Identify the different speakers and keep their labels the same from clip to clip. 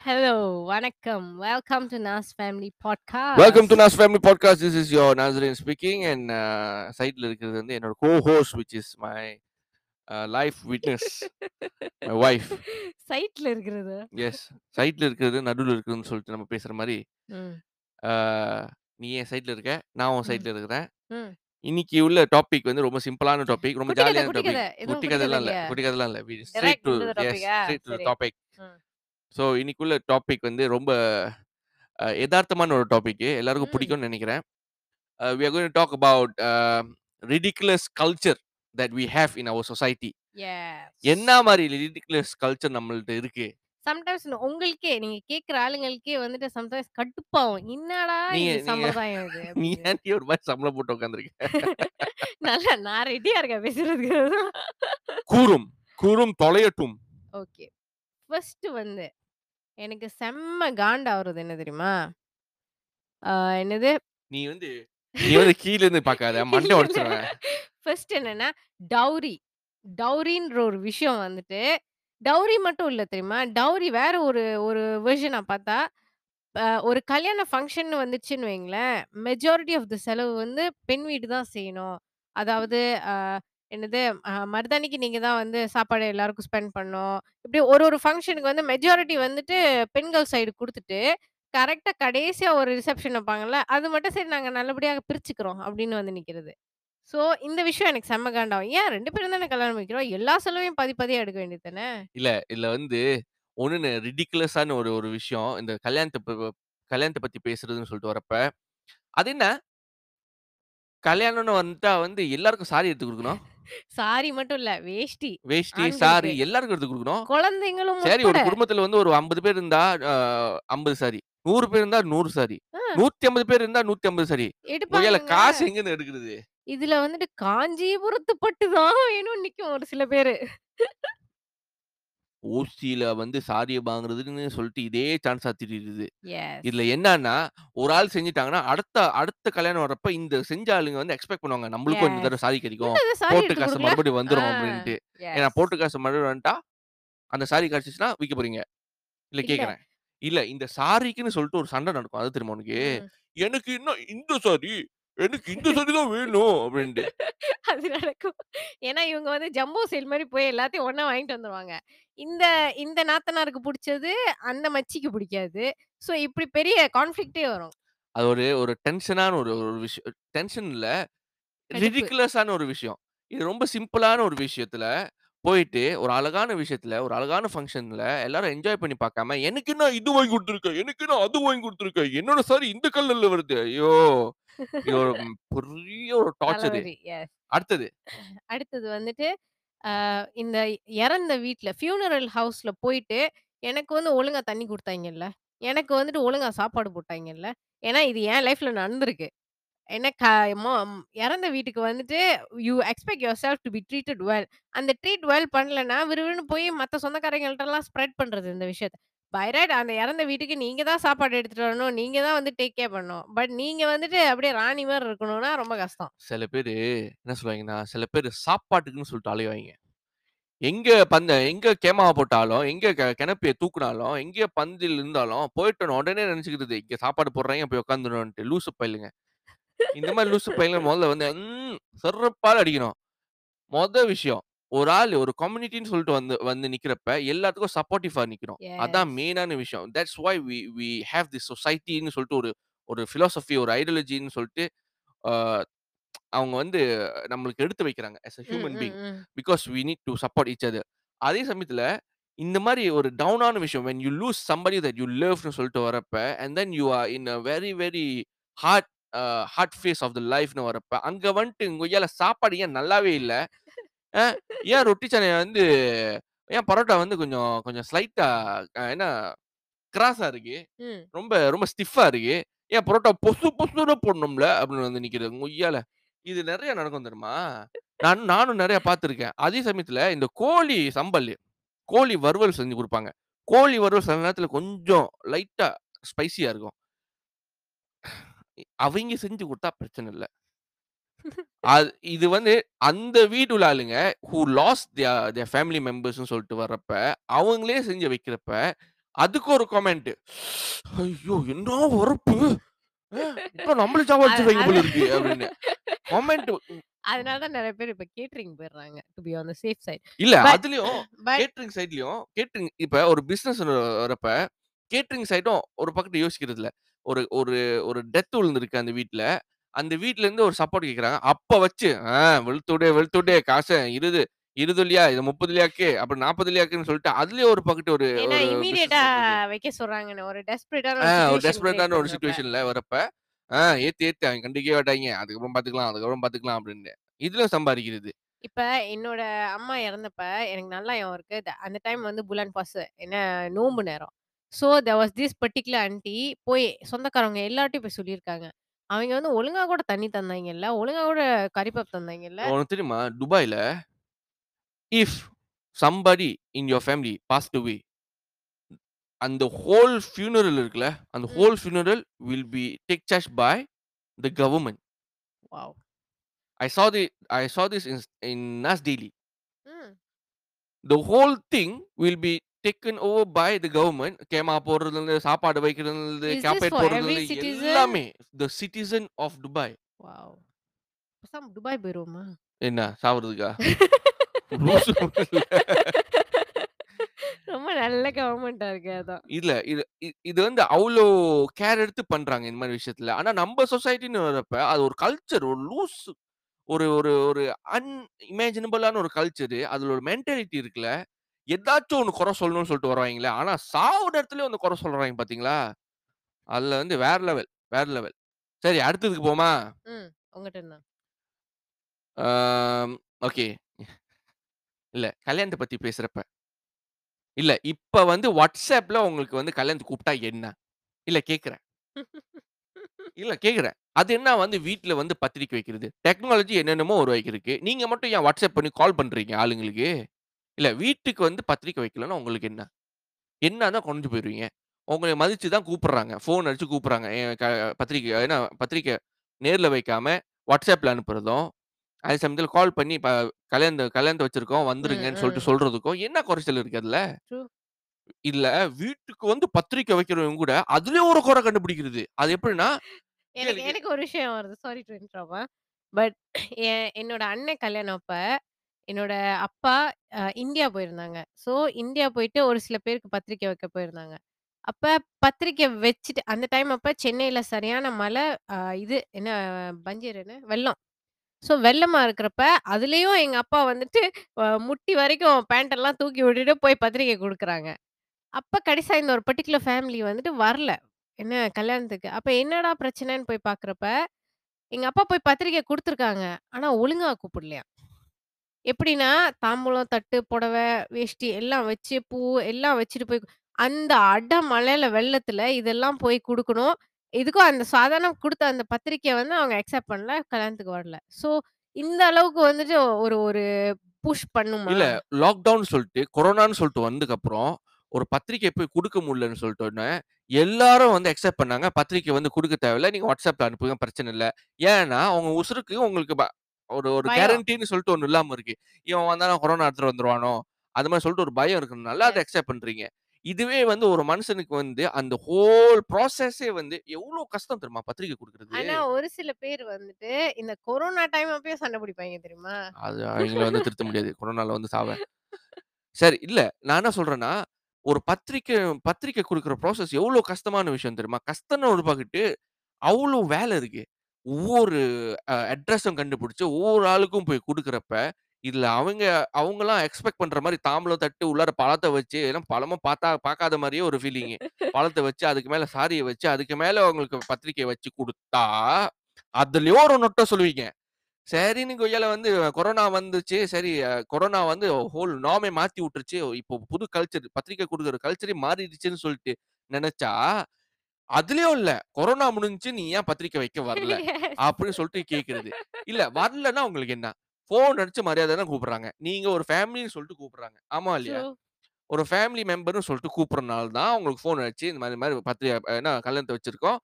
Speaker 1: Hello, வணக்கம். To Nas Family
Speaker 2: Welcome to
Speaker 1: Podcast.
Speaker 2: Nas Family Podcast. This is your Nazarene speaking and uh, சைட்ல இருக்கிறது வந்து என்னோட co-host which is my uh, life witness, my wife.
Speaker 1: சைட்ல இருக்கிறது.
Speaker 2: Yes. சைட்ல இருக்கிறது நடுவுல இருக்குதுன்னு சொல்லிட்டு நம்ம பேசுற மாதிரி
Speaker 1: ம்.
Speaker 2: uh, நீ என் சைட்ல இருக்க நான் உன்
Speaker 1: ம்.
Speaker 2: சைட்ல இருக்கிறேன்
Speaker 1: ம்.
Speaker 2: இன்னைக்கு உள்ள டாபிக் வந்து ரொம்ப சிம்பிளான டாபிக் ரொம்ப ஜாலியான டாபிக் குட்டி கதைலாம்
Speaker 1: கதை
Speaker 2: இல்ல? குட்டி கதைலாம் இல்ல
Speaker 1: Direct
Speaker 2: to?
Speaker 1: Straight to. Topic.
Speaker 2: So இன்னைக்குள்ள டாபிக் வந்து ரொம்ப யதார்த்தமான ஒரு டாபிக் எல்லாருக்கும். பிடிக்கும்னு நினைக்கிறேன் we are going to talk about um, ridiculous culture that we have in our society
Speaker 1: Yes.
Speaker 2: என்ன மாதிரி ridiculous culture நம்மள்ட்ட இருக்கு
Speaker 1: Sometimes உங்களுக்கே நீங்க கேக்குற ஆளுங்களுக்கே வந்துட்டு சம்டைம்ஸ் கடுப்பாவும். என்னடா இது சம்பிரதாயம் இது
Speaker 2: நீ
Speaker 1: அப்படின்னு.
Speaker 2: ஏன்டி ஒரு மாதிரி சம்பளம் போட்டு உட்காந்துருக்க
Speaker 1: நல்லா நான் ரெடியா இருக்கேன் பேசுறதுக்கு.
Speaker 2: கூறும் கூறும் தொலையட்டும்
Speaker 1: ஓகே. ஃபர்ஸ்ட் வந்து எனக்கு செம்ம காண்டாவுறது என்ன தெரியுமா? ஆ என்னது?
Speaker 2: நீ வந்து நீ வந்து கீழ இருந்து பார்க்காத மண்டை
Speaker 1: இல்ல.
Speaker 2: உடைச்சிருவேன்
Speaker 1: ஃபர்ஸ்ட் என்னன்னா, டவுரி. டவுரின்ற ஒரு விஷயம் வந்துட்டு, டவுரி மட்டும் இல்ல தெரியுமா? டவுரி வேற ஒரு ஒரு வெர்ஷனா பார்த்தா, அ ஒரு கல்யாண ஃபங்ஷன் வந்துச்சுன்னு வைங்களேன், மெஜாரிட்டி ஆஃப் த செலவு வந்து பெண் வீடு தான் செய்யணும். அதாவது அ என்னது அ மருதாணிக்கு நீங்க தான் வந்து சாப்பாடு எல்லாருக்கும் ஸ்பெண்ட் பண்ணணும். இப்படி ஒரு ஒரு ஃபங்ஷனுக்கு வந்து மெஜாரிட்டி வந்துட்டு பெண்கள் சைடு குடுத்துட்டு, கரெக்ட்டா கடைசியா ஒரு ரிசப்ஷன் வைப்பாங்கல்ல, அது மட்டும் சரி நாங்க நல்லபடியா பிரிச்சுக்கிறோம் அப்படின்னு வந்து நிக்கிறது. ஸோ இந்த விஷயம் எனக்கு செம்ம காண்டாகும். ஏன் 2 பேரும் தானே கல்யாணம் பண்ணிக்கிறோம். எல்லா செலவையும் பாதி பாதியா எடுக்க வேண்டியது தானே?
Speaker 2: இல்ல இதுல வந்து ஒண்ணு ரிடிகுலஸான ஒரு ஒரு விஷயம் இந்த கல்யாணத்தை ப- கல்யாணத்தை பத்தி பேசுறதுன்னு சொல்லிட்டு வரப்ப அது என்ன கல்யாணம்னு வந்துட்டா வந்து எல்லாருக்கும் சாரி எடுத்து கொடுக்கணும்
Speaker 1: சாரி மட்டும் இல்ல, வேஷ்டி.
Speaker 2: வேஷ்டி
Speaker 1: ஆண்களுக்கு.
Speaker 2: சாரி எல்லாருக்கும் எடுத்து கொடுக்கணும்
Speaker 1: குழந்தைங்களும்
Speaker 2: சரி ஒரு. குடும்பத்துல வந்து ஒரு 50 பேர் இருந்தா ஐம்பது சாரி நூறு பேர் இருந்தா நூறு சாரி
Speaker 1: ஆ.
Speaker 2: நூத்தி ஐம்பது பேர் இருந்தா நூத்தி ஐம்பது சாரி கொய்யால
Speaker 1: எடுப்பாங்கங்க.
Speaker 2: காசு எங்க இருந்து எடுக்கிறது
Speaker 1: இதுல வந்துட்டு காஞ்சிபுரத்து பட்டு தான் வேணும்னு நிக்கும் ஒரு சில பேரு.
Speaker 2: ஓசியில வந்து சாரியை வாங்குறதுன்னு சொல்லிட்டு இதே சான்ஸ் திரியுது
Speaker 1: எஸ்.
Speaker 2: இதுல என்னன்னா ஒரு ஆள் செஞ்சுட்டாங்கன்னா அடுத்த அடுத்த கல்யாணம் வரப்ப இந்த செஞ்ச ஆளுங்க வந்து எக்ஸ்பெக்ட் பண்ணுவாங்க நம்மளுக்கும் இந்த
Speaker 1: எஸ்.
Speaker 2: தடவை சாரி கிடைக்கும்
Speaker 1: என்னது சாரி
Speaker 2: போட்டு
Speaker 1: எடுத்து
Speaker 2: காசு
Speaker 1: குடுக்கல?
Speaker 2: மறுபடியும் வந்துரும்
Speaker 1: ஆ.
Speaker 2: அப்படின்ட்டு ஏன்னா
Speaker 1: எஸ்.
Speaker 2: போட்டு காசு மறுபடியும் வந்துட்டா அந்த சாரி கிடைச்சிச்சுன்னா விற்க போறீங்க இல்ல
Speaker 1: இல்ல.
Speaker 2: கேக்குறேன் இல்ல இந்த சாரிக்குன்னு சொல்லிட்டு ஒரு சண்டை நடக்கும் அது தெரியுமா உனக்கு
Speaker 1: ம்.
Speaker 2: எனக்கு இன்னும் இந்த சாரி எனக்கு இந்த தான் வேணும் அப்படின்ட்டு
Speaker 1: அது நடக்கும். ஏன்னா இவங்க வந்து ஜம்போ சேல் மாரி போய் எல்லாத்தையும் ஒண்ணா வாங்கிட்டு வந்துருவாங்க. இந்த இந்த நாத்தனாருக்கு புடிச்சது, அந்த மச்சிக்கு பிடிக்காது. ஸோ இப்படி பெரிய கான்ஃப்ளிக்ட்டே வரும்.
Speaker 2: அது ஒரு ஒரு டென்ஷனான ஒரு ஒரு விஷயம் டென்ஷன் இல்ல
Speaker 1: கடுப்பு.
Speaker 2: ரிடிகுலஸான ஒரு விஷயம் இது ரொம்ப சிம்பிளான ஒரு விஷயத்துல போயிட்டு ஒரு அழகான விஷயத்துல ஒரு அழகான ஃபங்க்ஷன்ல எல்லாரும் என்ஜாய் பண்ணி பார்க்காம எனக்கு என்ன இது வாங்கி கொடுத்துருக்க எனக்கு என்ன அது வாங்கி கொடுத்துருக்க என்னோட சாரி இந்த கலர்ல வருது ஐயோ இது ஒரு ம், பெரிய ஒரு டார்ச்சர்
Speaker 1: தலைவலி. எஸ்.
Speaker 2: அடுத்தது
Speaker 1: அடுத்தது வந்துட்டு, அ இந்த இறந்த வீட்ல ஃபியூனரல் ஹவுஸ்ல போயிட்டு, எனக்கு வந்து ஒழுங்கா தண்ணி குடுத்தாய்ங்கல்ல. எனக்கு வந்துட்டு ஒழுங்கா சாப்பாடு போட்டாய்ங்கல்ல. ஏன்னா இது என் லைஃப்ல நடந்திருக்கு. என்ன க மொ இறந்த வீட்டுக்கு வந்துட்டு you expect yourself to be treated well. அந்த ட்ரீட் வெல் பண்ணலன்னா, விறுவிறுன்னு போய் மத்த சொந்தக்காரங்கள்ட்டலாம் ஸ்ப்ரெட் பண்றது இந்த விஷயத்த. பைராய்டு அந்த இறந்த வீட்டுக்கு நீங்க தான் சாப்பாடு எடுத்துட்டு வரணும். நீங்க தான் வந்து டேக் கேர் பண்ணணும். பட் நீங்க வந்துட்டு அப்படியே ராணி மாரி இருக்கணும்னா ரொம்ப கஷ்டம்.
Speaker 2: சில பேரு என்ன சொல்லுவாங்கன்னா சில பேர் சாப்பாட்டுக்குன்னு சொல்லிட்டு அலைவாங்க எங்க பந்த எங்க கேமாவை போட்டாலும் எங்க க- கிணப்பிய தூக்குனாலும் எங்க பந்தில் இருந்தாலும் போயிட்டு உடனே நினைச்சுக்கிறது இங்க சாப்பாடு போடுறாங்க போய் உட்காந்துடணும்ட்டு லூசு பயிலுங்க இந்த மாதிரி லூசு பயிலுங்க முதல்ல வந்து ம், அடிக்கணும் மொத விஷயம் ஒரு ஆள் ஒரு கம்யூனிட்டின்னு சொல்லிட்டு வந்து வந்து நிக்கிறப்ப எல்லாத்துக்கும் சப்போர்ட்டிவா நிக்கணும் அதான்
Speaker 1: எஸ்.
Speaker 2: மெயினான விஷயம். That's why we we have the சொசைட்டின்னு சொல்லிட்டு ஒரு ஒரு philosophy ஒரு ஐடியாலஜின்னு சொல்லிட்டு அவங்க வந்து நம்மளுக்கு எடுத்து வைக்கிறாங்க as a
Speaker 1: ம்,
Speaker 2: human
Speaker 1: hmm,
Speaker 2: being.
Speaker 1: Hmm.
Speaker 2: Because we need to support each other. அதே சமயத்துல இந்த மாதிரி ஒரு டவுனான விஷயம் when you lose somebody that you loveன்னு சொல்லிட்டு வரப்ப and then you are in a very very hard hard face of the லைஃப்னு வரப்ப அங்க வந்துட்டு கொய்யால சாப்பாடு ஏன் நல்லாவே இல்லை? ஏன் ரொட்டி சனையை வந்து ஏன் பரோட்டா வந்து கொஞ்சம் கொஞ்சம் ஸ்லைட்டா என்ன கிராஸா இருக்கு. ரொம்ப ரொம்ப ஸ்டிஃபா இருக்கு. ஏன் பரோட்டா பொசு பொசுன்னு போடணும்ல அப்படின்னு வந்து நிக்கிறது. கொய்யால இது நிறைய நடக்கும் தெரியுமா? நான் நானும் நிறைய பார்த்துருக்கேன். அதே சமயத்துல இந்த கோழி சம்பல் கோழி வறுவல் செஞ்சு கொடுப்பாங்க. கோழி வறுவல் சில நேரத்துல கொஞ்சம் லைட்டா ஸ்பைசியா இருக்கும். அவங்க செஞ்சு கொடுத்தா பிரச்சனை இல்லை. இது வந்து அந்த வீட்டு உள்ள ஆளுங்க ஹூ லாஸ்ட் தியர் ஃபேமிலி மெம்பர்ஸ்ன்னு சொல்லிட்டு வர்றப்ப, அவங்களே செஞ்சு வைக்கிறப்ப, அதுக்கு ஒரு காமெண்ட். "ஐயோ! என்ன உரப்பு! அ இப்ப நம்மள
Speaker 1: அது
Speaker 2: சாவடிச்சுருவாய்ங்க
Speaker 1: அது
Speaker 2: போல இருக்கு" அப்படின்னு. காமெண்ட்
Speaker 1: அதனால தான் நெறைய பேர் இப்ப கேட்டரிங் போயிடுறாங்க. To be on the safe side.
Speaker 2: இல்ல அதுலயும் கேட்டரிங் சைட்லயும் கேட்டரிங் இப்ப ஒரு பிசினஸ் வரப்ப, கேட்டரிங் சைடும் ஒரு பக்கத்து யோசிக்கிறது இல்ல. ஒரு ஒரு ஒரு டெத் விழுந்திருக்கு அந்த வீட்ல. அந்த வீட்ல இருந்து ஒரு சப்போர்ட் கேட்கறாங்க. அப்ப வச்சு, "ஆ வெளுத்துடு, வெளுத்துடு காச இருது இருதுல்லையா, இது 30 அப்புறம் 40 சொல்லிட்டு அதுலயே ஒரு பக்கெட் ஒரு பண்றது.
Speaker 1: வைக்க சொல்றாங்கன்னு. ஒரு டெஸ்பரேட்டான ஒரு.
Speaker 2: சிச்சுவேஷன்ல வரப்ப, "ஆ ஏத்து ஏத்து அவன் கண்டுக்கவே மாட்டாய்ங்க. அதுக்கப்புறம் பார்த்துக்கலாம், அதுக்கப்புறம் பார்த்துக்கலாம்" அப்படின்னு. இதுல சம்பாரிக்கிறது.
Speaker 1: இப்ப என்னோட அம்மா இறந்தப்ப எனக்கு நல்லா ஞாபகம் இருக்கு. த அந்த டைம் வந்து புல் அண்ட் பாஸ் என்ன நோம்பு நேரம். So there was this particular aunty போய் சொந்தக்காரவங்க எல்லார்ட்டயும் போய் சொல்லியிருக்காங்க. அவைங்க வந்து ஒழுங்கா கூட தண்ணி தந்தாய்ங்கல்ல, ஒழுங்கா கூட கறி பப் தந்தாய்ங்கல்ல.
Speaker 2: உனக்கு தெரியுமா? துபாய்ல if somebody in your family passed away அந்த ஹோல் ஃப்யூனரல் இருக்குல்ல, அந்த
Speaker 1: ம்.
Speaker 2: Whole funeral will be take charge by the government.
Speaker 1: Wow!
Speaker 2: I saw the I saw this in in Nas Daily.
Speaker 1: ம்.
Speaker 2: The whole thing will be taken over by the government. கேமா போடுறதுலருந்து, சாப்பாடு வைக்கிறதுலருந்து,
Speaker 1: is this
Speaker 2: carpet
Speaker 1: for every
Speaker 2: போடுறதுலருந்து
Speaker 1: citizen?
Speaker 2: எல்லாமே. The citizen of Dubai.
Speaker 1: Wow! பேசாம Dubai போயிருவோமா?
Speaker 2: என்ன சாவறதுக்கா? லூசு.
Speaker 1: ரொம்ப நல்ல கவர்மெண்ட்டா இருக்கே அதான்.
Speaker 2: இல்ல. இது இ இது வந்து அவ்ளோ கேர் எடுத்து பண்றாங்க இந்த மாரி விஷயத்துல. ஆனா நம்ப சொசைட்டின்னு வரப்ப, அது ஒரு கல்ச்சர், ஒரு லூசு ஒரு ஒரு ஒரு அன்இமேஜினபிளான ஒரு கல்ச்சரு. அதுல ஒரு மென்டாலிட்டி இருக்குல்ல. ஏதாச்சும் ஒண்ணு குறை சொல்லணும்னு சொல்லிட்டு வருவாய்ங்களே. ஆனா சாவுற இடத்துலயும் வந்து குறை சொல்றாய்ங்க பார்த்தீங்களா? அதுல வந்து வேற லெவல், வேற லெவல். சரி அடுத்ததுக்கு போமா? ஓகே. இல்ல கல்யாணத்த பத்தி பேசுறப்ப. இல்ல இப்ப வந்து WhatsAppல உங்களுக்கு வந்து கல்யாணத்துக்கு கூப்பிட்டா என்ன? இல்ல கேட்கிறேன். இல்ல கேட்கிறேன். அது என்ன வந்து வீட்ல வந்து பத்திரிக்கை வைக்கிறது. டெக்னாலஜி என்னென்னமோ உருவாக்கியிருக்கு. நீங்க மட்டும் ஏன் WhatsApp பண்ணி கால் பண்றீங்க ஆளுங்களுக்கு? இல்ல வீட்டுக்கு வந்து பத்திரிக்கை வைக்கலன்னா உங்களுக்கு என்ன? என்னான்னா கொறஞ்சு போயிருவீங்க. உங்கள மதிச்சு தான் கூப்பிடுறாங்க. ஃபோன் அடிச்சு கூப்பிடுறாங்க. எ க பத்திரிக்கை ஏன்னா பத்திரிக்கை நேர்ல வைக்காம WhatsAppல அனுப்புறதும், அதே சமயத்தில கால் பண்ணி ப கல்யாணத்த கல்யாணத்த வச்சிருக்கோம்
Speaker 1: ம்,
Speaker 2: வந்துருங்கன்னு சொல்லிட்டு
Speaker 1: ம்.
Speaker 2: சொல்றதுக்கும் என்ன குறைச்சல் இருக்கு அதுல?
Speaker 1: ட்ரூ.
Speaker 2: இல்ல வீட்டுக்கு வந்து பத்திரிக்கை வைக்கிறவங்க கூட அதிலயும் ஒரு குறை கண்டுபிடிக்கிறது. அது எப்படின்னா
Speaker 1: எனக்கு எனக்கு ஒரு விஷயம் வருது. Sorry to interrupt. பட் என் என்னோட அண்ணன் கல்யாணம் அப்ப, என்னோட அப்பா அ இந்தியா போயிருந்தாங்க. ஸோ இந்தியா போயிட்டு ஒரு சில பேருக்கு பத்திரிக்கை வைக்க போயிருந்தாங்க. அப்ப பத்திரிக்கை வச்சுட்டு அந்த டைம் அப்ப சென்னையில சரியான மழை. அ இது என்ன பஞ்சர் என்ன வெள்ளம். ஸோ வெள்ளமா இருக்கிறப்ப, அதுலயும் எங்க அப்பா வந்துட்டு அ முட்டி வரைக்கும் பேண்டெல்லாம் தூக்கி விட்டுட்டு போய் பத்திரிக்கை குடுக்குறாங்க. அப்ப கடைசியா இந்த ஒரு பர்ட்டிகுலர் ஃபேமிலி வந்துட்டு வரல. என்ன கல்யாணத்துக்கு. அப்ப என்னடா பிரச்சனைன்னு போய் பார்க்குறப்ப, எங்க அப்பா போய் பத்திரிக்கை குடுத்துருக்காங்க. ஆனா ஒழுங்கா கூப்பிடலையாம். எப்படின்னா, தாம்பூலம், தட்டு, புடவை, வேஷ்டி எல்லாம் வச்சு, பூ எல்லாம் வச்சுட்டு போய் அந்த அட மழையில, வெள்ளத்துல இதெல்லாம் போய் குடுக்கணும். இதுக்கும் அந்த சாதாரண குடுத்த அந்த பத்திரிக்கைய வந்து அவங்க அக்செப்ட் பண்ணல. கல்யாணத்துக்கு வரல. ஸோ இந்த அளவுக்கு வந்துட்டு ஒரு ஒரு புஷ் பண்ணுமா?
Speaker 2: இல்ல லாக்டவுன் சொல்ட்டு, கொரோனான்னு சொல்ட்டு வந்ததுக்கப்புறம், ஒரு பத்திரிக்கை போய் குடுக்க முடியலன்னு சொல்ட்டோனே, எல்லாரும் வந்து அக்செப்ட் பண்ணாங்க. பத்திரிக்கை வந்து குடுக்க தேவையில்ல. நீங்க WhatsAppல அனுப்புங்க பிரச்சனை இல்ல. ஏன்னா, உங்க உசுருக்கு உங்களுக்கு ப ஒரு ஒரு. கேரண்டின்னு சொல்லிட்டு ஒண்ணு இல்லாம இருக்கு. இவன் வந்தானா கொரோனா எடுத்துட்டு வந்துருவானோ? அது மாரி சொல்லிட்டு ஒரு பயம் இருக்கிறதுனால அத
Speaker 1: எஸ்.
Speaker 2: அக்செப்ட் பண்றீங்க. இதுவே வந்து ஒரு மனுஷனுக்கு வந்து அந்த ஹோல் ப்ராசஸே வந்து எவ்ளோ கஷ்டம் தெரியுமா? பத்திரிக்கை குடுக்குறது.
Speaker 1: ஆனா ஒரு சில பேர் வந்துட்டு இந்த கொரோனா டைம் அப்பயும் சண்டை பிடிப்பாய்ங்க தெரியுமா?
Speaker 2: அது அவைங்கள வந்து திருத்த முடியாது. கொரோனால வந்து சாவ. சரி, இல்ல. நான் என்ன சொல்றேன்னா, ஒரு பத்திரிக்கை பத்திரிக்கை குடுக்குற ப்ராசஸ் எவ்ளோ கஷ்டமான விஷயம் தெரியுமா? கஷ்டம்னு ஒரு பக்கெட்டு, அவ்ளோ வேலை இருக்கு. ஒவ்வொரு அட்ரஸும் கண்டுபிடிச்சு, ஒவ்வொரு ஆளுக்கும் போய் குடுக்குறப்ப, இதுல அவங்க அவங்கலாம் எக்ஸ்பெக்ட் பண்ற மாரி தாம்பூலம் தட்டு, உள்ளார பழத்த வச்சு, எல்லாம் பழமும் பாத்தா பாக்காத மாரியே ஒரு ஃபீலிங்கு. பழத்த வச்சு, அதுக்கு மேல சாரிய வச்சு, அதுக்கு மேல அவங்களுக்கு பத்திரிக்கை வச்சு குடுத்தா, அதுலயும் ஒரு நொட்ட சொல்லுவீங்க. சரின்னு கொய்யால வந்து கொரோனா வந்துச்சு. சரி கொரோனா வந்து ஹோல் நார்மே மாத்தி விட்டுருச்சு. இப்போ புது கல்ச்சர் பத்திரிக்கை குடுக்குற கல்ச்சரே மாறிடுச்சுன்னு சொல்ட்டு நெனச்சா, அதுலயும் இல்ல. கொரோனா முடிஞ்சுச்சு. நீ ஏன் பத்திரிக்கை வைக்க வரல? அப்படின்னு சொல்லிட்டு கேட்கிறது. இல்ல வரலன்னா உங்களுக்கு என்ன? ஃபோன் அடிச்சு மரியாதை தான் கூப்பிடுறாங்க. நீங்க ஒரு ஃபேமிலின்னு சொல்லிட்டு கூப்பிடுறாங்க. ஆமா இல்லையா? ஒரு ஃபேமிலி மெம்பர்ன்னு சொல்லிட்டு கூப்பிடுறனால தான் உங்களுக்கு ஃபோன் அடிச்சு, இந்த மாரி மாரி பத்திரிக்கை என்ன கல்யாணத்த வச்சிருக்கோம்.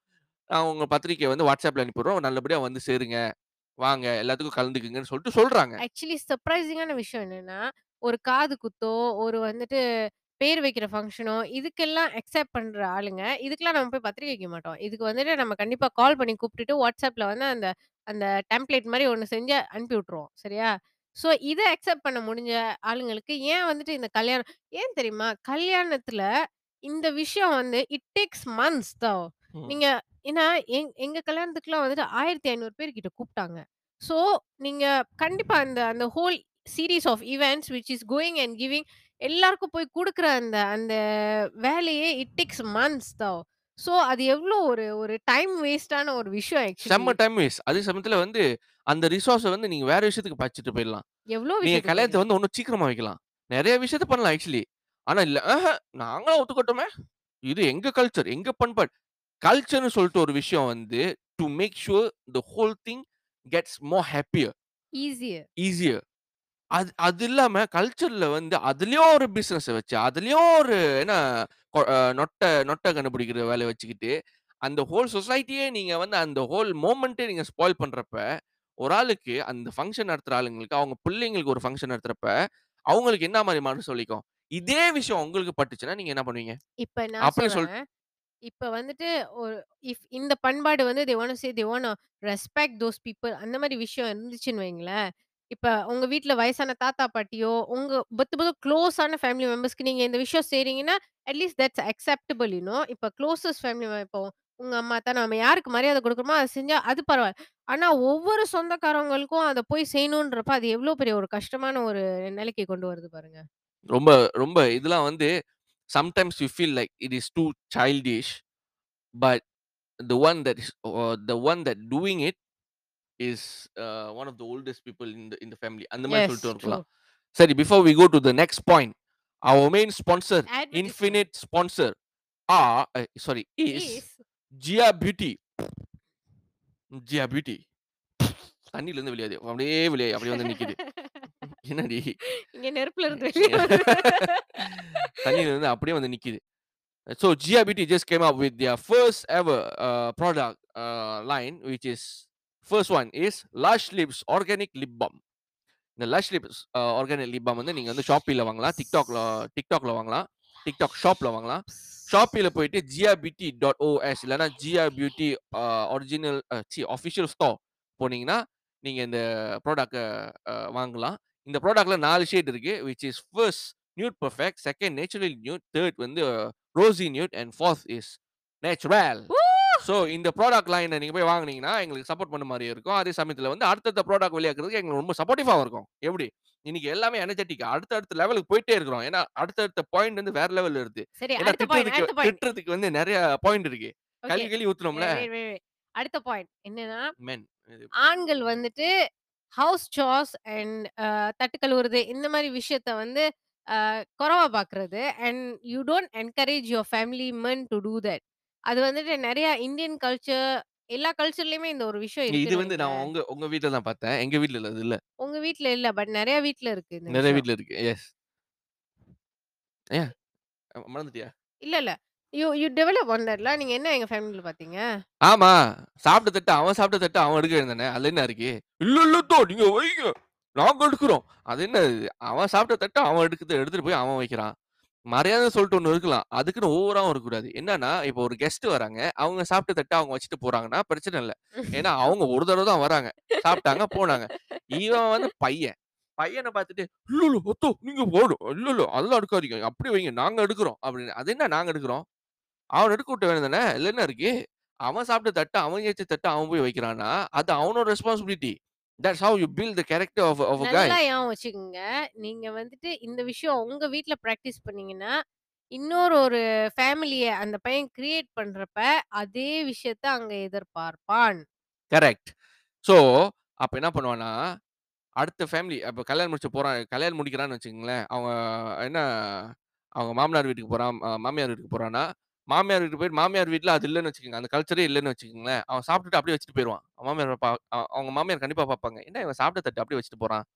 Speaker 2: அ உங்க பத்திரிக்கைய வந்து WhatsAppல அனுப்பிடுறோம். நல்லபடியா வந்து சேருங்க. வாங்க எல்லாத்துக்கும் கலந்துக்குங்கன்னு சொல்லிட்டு சொல்றாங்க.
Speaker 1: ஆக்சுவலி சர்ப்ரைசிங்கான விஷயம் என்னன்னா, ஒரு காது குத்தோ, ஒரு வந்துட்டு பேர் வைக்கிற ஃபங்ஷனோ, இதுக்கெல்லாம் அக்செப்ட் பண்ற ஆளுங்க, இதுக்கெல்லாம் நம்ம போய் பத்திரிக்கை வைக்க மாட்டோம். இதுக்கு வந்துட்டு நம்ம கண்டிப்பா கால் பண்ணி கூப்பிட்டுட்டு WhatsAppல வந்து அந்த அந்த டெம்ப்ளேட் மாரி ஒண்ணு செஞ்சு அனுப்பி விட்டுருவோம். சரியா? ஸோ இத அக்செப்ட் பண்ண முடிஞ்ச ஆளுங்களுக்கு ஏன் வந்துட்டு இந்த கல்யாணம் ஏன் தெரியுமா? கல்யாணத்துல இந்த விஷயம் வந்து இட் டேக்ஸ் மந்த்ஸ் தோ
Speaker 2: ம்.
Speaker 1: நீங்க ஏன்னா எங் எங்க கல்யாணத்துக்குலாம் வந்துட்டு 1500 பேர் கிட்ட கூப்பிட்டாங்க. ஸோ நீங்க கண்டிப்பா அந்த அந்த whole series of events which is going and giving எல்லாருக்கும் போய் குடுக்குற அந்த அந்த வேலையே இட் டேக்ஸ் மந்த்ஸ் தான். ஸோ அது எவ்ளோ ஒரு ஒரு டைம் வேஸ்ட்டான ஒரு விஷயம் ஆக்சுவலி.
Speaker 2: செம்ம டைம் வேஸ்ட். அதே சமயத்துல வந்து அந்த ரிசோர்ஸ வந்து நீங்க வேற விஷயத்துக்கு பாய்ச்சிட்டு போயிடலாம்.
Speaker 1: எவ்ளோ
Speaker 2: நீங்க
Speaker 1: விஷயத்துக்கு
Speaker 2: கல்யாணத்த
Speaker 1: போயிடலாம்.
Speaker 2: வந்து இன்னும் சீக்கிரமா வைக்கலாம். நெறைய விஷயத்த பண்ணலாம் ஆக்சுவலி. ஆனா இல்ல ஆஹ நாங்களும் ஒத்துக்கட்டுமே. இது எங்க கல்ச்சர், எங்க பண்பாடு. கல்ச்சர்ன்னு சொல்லிட்டு ஒரு விஷயம் வந்து to make sure the whole thing gets more happier,
Speaker 1: easier.
Speaker 2: Easier. அது அது இல்லாம கல்ச்சர்ல வந்து அதிலயும் ஒரு பிசினஸ வச்சு, அதிலயும் ஒரு என்ன கொ நொட்ட நொட்ட கண்டுபிடிக்கிற வேலைய வச்சுக்கிட்டு, அந்த ஹோல் சொசைட்டியே நீங்க வந்து அந்த ஹோல் மொமெண்ட்டே நீங்க ஸ்பாயில் பண்றப்ப, ஒரு ஆளுக்கு அந்த ஃபங்ஷன் நடத்துற ஆளுங்களுக்கு, அவங்க பிள்ளைங்களுக்கு ஒரு ஃபங்ஷன் நடத்துறப்ப, அவங்களுக்கு என்ன மாரி மனசு வலிக்கும்? இதே விஷயம் உங்களுக்கு பட்டுச்சுன்னா, நீங்க என்ன பண்ணுவீங்க?
Speaker 1: இப்ப நான்
Speaker 2: அப்படி சொல்
Speaker 1: சொல்றேன். இப்ப வந்துட்டு ஒரு இஃப் இந்த பண்பாடு வந்து they want to say they want to respect those people அந்த மாரி விஷயம் இருந்துச்சுன்னு வைங்களேன். இப்ப உங்க வீட்ல வயசான தாத்தா, பாட்டியோ, உங்க பத்து பத்து க்ளோஸான ஃபேமிலி மெம்பர்ஸ்க்கு நீங்க இந்த விஷயம் செய்றீங்கன்னா, at least that's acceptable you know. இப்ப க்ளோசஸ்ட் ஃபேமிலி இப்போ உங்க அம்மா, அத்தா நம்ம யாருக்கு மரியாதை குடுக்குறோமோ, அத செஞ்சா அது பரவால்ல. ஆனா ஒவ்வொரு சொந்தக்காரவங்களுக்கும் அத போய் செய்யணுன்றப்ப, அது எவ்ளோ பெரிய ஒரு கஷ்டமான ஒரு நிலைக்கு கொண்டு வருது பாருங்க.
Speaker 2: ரொம்ப ரொம்ப இதெல்லாம் வந்து sometimes you feel like it is too childish. But the one that is the the one that doing it Is a one of the oldest people in the in the family. அந்த மாரி
Speaker 1: S
Speaker 2: சொல்லிட்டு
Speaker 1: true.
Speaker 2: இருக்கலாம். சரி before we go to the next point. Our main sponsor,
Speaker 1: advertisement
Speaker 2: infinite sponsor or a sorry is
Speaker 1: is
Speaker 2: Jiya beauty. Jiya beauty. தண்ணீலருந்து வெளியாது. அப்படியே வெளிய அப்படியே வந்து நிக்குது. என்னடி?
Speaker 1: இங்க நெருப்புல இருந்து வெளிய வருது.
Speaker 2: தண்ணீல இருந்து அப்படியே வந்து நிக்குது. So Gia Beauty just came up with their first ever uh, product uh, line, which is first one is lush lips organic lip balm இந்த lush lips organic lip balm வந்து நீங்கள் வந்து ஷாப்பியில் வாங்கலாம் டிக்டாக்ல டிக்டாக்ல வாங்கலாம் டிக்டாக் ஷாப்பில் வாங்கலாம் ஷாப்பியில் போயிட்டு ஜியா பியூட்டி டாட் ஓஎஸ் இல்லைனா Gia beauty original C official store போனீங்கன்னா நீங்கள் இந்த ப்ராடக்டை வாங்கலாம் இந்த ப்ராடக்ட்டில் நாலு ஷேட் இருக்குது which is first nude perfect second natural nude third வந்து rosy nude and fourth is
Speaker 1: natural
Speaker 2: so இந்த ப்ராடக்ட் லைன நீங்க போய் வாங்குனீங்கன்னா, எங்களுக்கு சப்போர்ட் பண்ண மாரி இருக்கும். அதே சமயத்துல வந்து அடுத்தடுத்த ப்ராடக்ட் வெளியாக்குறதுக்கு எங்களுக்கு ரொம்ப சப்போர்ட்டிவாவும் இருக்கும். எப்படி? இன்னைக்கு எல்லாமே எனர்ஜெட்டிக்கா அடுத்த அடுத்த லெவலுக்கு போயிட்டே இருக்கிறோம். ஏன்னா அடுத்தடுத்த பாயிண்ட் வந்து வேற லெவல்ல இருக்கு.
Speaker 1: சரி
Speaker 2: ஏன்னா திட்டுறதுக்கு. திட்டுறதுக்கு வந்து நெறைய பாயிண்ட் இருக்கு.
Speaker 1: Wait wait wait. அடுத்த பாயிண்ட் என்னன்னா,
Speaker 2: மென்.
Speaker 1: ஆண்கள் வந்துட்டு ஹவுஸ் சார்ஸ் அண்ட் தட்டு கழுவுறது இந்த மாரி விஷயத்த வந்து கொறவா பார்க்குறது and you don't encourage your family men to do that. அது வந்துட்டு நெறைய இந்தியன் கல்ச்சர் எல்லா கல்ச்சர்லயுமே இந்த ஒரு விஷயம்
Speaker 2: இது
Speaker 1: இருக்குன்னு
Speaker 2: வந்து நான். உங்க உங்க வீட்ல தான் பார்த்தேன். எங்க வீட்ல இல்ல அது இல்ல.
Speaker 1: உங்க வீட்ல இல்ல. பட் நெறைய வீட்ல இருக்கு இந்த
Speaker 2: நெறைய
Speaker 1: விஷயம்.
Speaker 2: வீட்ல இருக்கு. எஸ். ஏன்? மறந்துட்டியா?
Speaker 1: இல்ல இல்ல. யூ யூ டெவலப் தட்ல. நீங்க என்ன எங்க ஃபேமிலில பார்த்தீங்க?
Speaker 2: ஆமா. சாப்பிட்ட தட்ட அவன் சாப்பிட்ட தட்ட அவன் எடுக்க வேண்டியது தானே. அதுல என்ன இருக்கு? இல்ல இல்ல அத்தா நீங்க வைங்க. நாங்க எடுக்குறோம். அது என்ன? அவன் சாப்பிட்ட தட்ட அவன் எடுக்குது எடுத்துட்டு போய் அவன் வைக்கிறான். மரியாதை சொல்லிட்டு ஒன்று இருக்கலாம். அதுக்குன்னு ஓவராகவும் இருக்கக்கூடாது. என்னன்னா, இப்போ ஒரு கெஸ்ட் வராங்க. அவங்க சாப்பிட்டு தட்ட அவங்க வச்சுட்டு போறாங்கன்னா பிரச்சனை இல்லை ஏன்னா அவங்க ஒரு தடவை தான் வராங்க. சாப்பிட்டாங்க, போனாங்க. இவன் வந்து பையன். பையனை பார்த்துட்டு, "இல்ல இல்ல நீங்க போடும் இல்ல இல்ல அதெல்லாம் எடுக்காதீங்க. அப்படி வைங்க. நாங்க எடுக்கிறோம் அப்படின்னு. அது என்ன நாங்க எடுக்கிறோம் அவன் எடுக்க விட்ட வேணும் தானே. இல்ல என்ன இருக்கு? அவன் சாப்பிட்டு தட்ட, அவன் வச்ச தட்ட அவன் போய் வைக்கிறான்னா, அது அவனோட responsibility. That's how you build the character of of guy.
Speaker 1: நல்லா ஞாபகம் வச்சுக்கங்க. நீங்க வந்துட்டு இந்த விஷயம் உங்க வீட்ல பிராக்டிஸ் பண்ணீங்கன்னா, இன்னொரு ஒரு ஃபேமிலிய அந்த பையன் கிரியேட் பண்றப்ப, அதே விஷயத்த அங்க எதிர்பார்ப்பான்.
Speaker 2: கரெக்ட். ஸோ, அப்ப என்ன பண்ணுவான்னா, அடுத்த ஃபேமிலி அப்ப கல்யாணம் முடிச்சு போறான் கல்யாணம் முடிக்கிறான்னு வச்சுக்கங்களேன். அவங்க என்ன அவங்க மாமனார் வீட்டுக்கு போறான், மாமியார் வீட்டுக்கு போறான்னா, மாமியார் வீட்டுக்கு போயிட்டு மாமியார் வீட்ல அது இல்லன்னு வச்சுக்கங்க. அந்த கல்ச்சரே இல்லன்னு வச்சுக்கங்களேன். அவன் சாப்பிட்டுட்டு அப்படியே வச்சுட்டு போயிருவான். மாமியார் பா அவங்க மாமியார் கண்டிப்பா பார்ப்பாங்க. என்ன இவன் சாப்பிட்ட தட்ட அப்படியே வச்சுட்டு போறான்.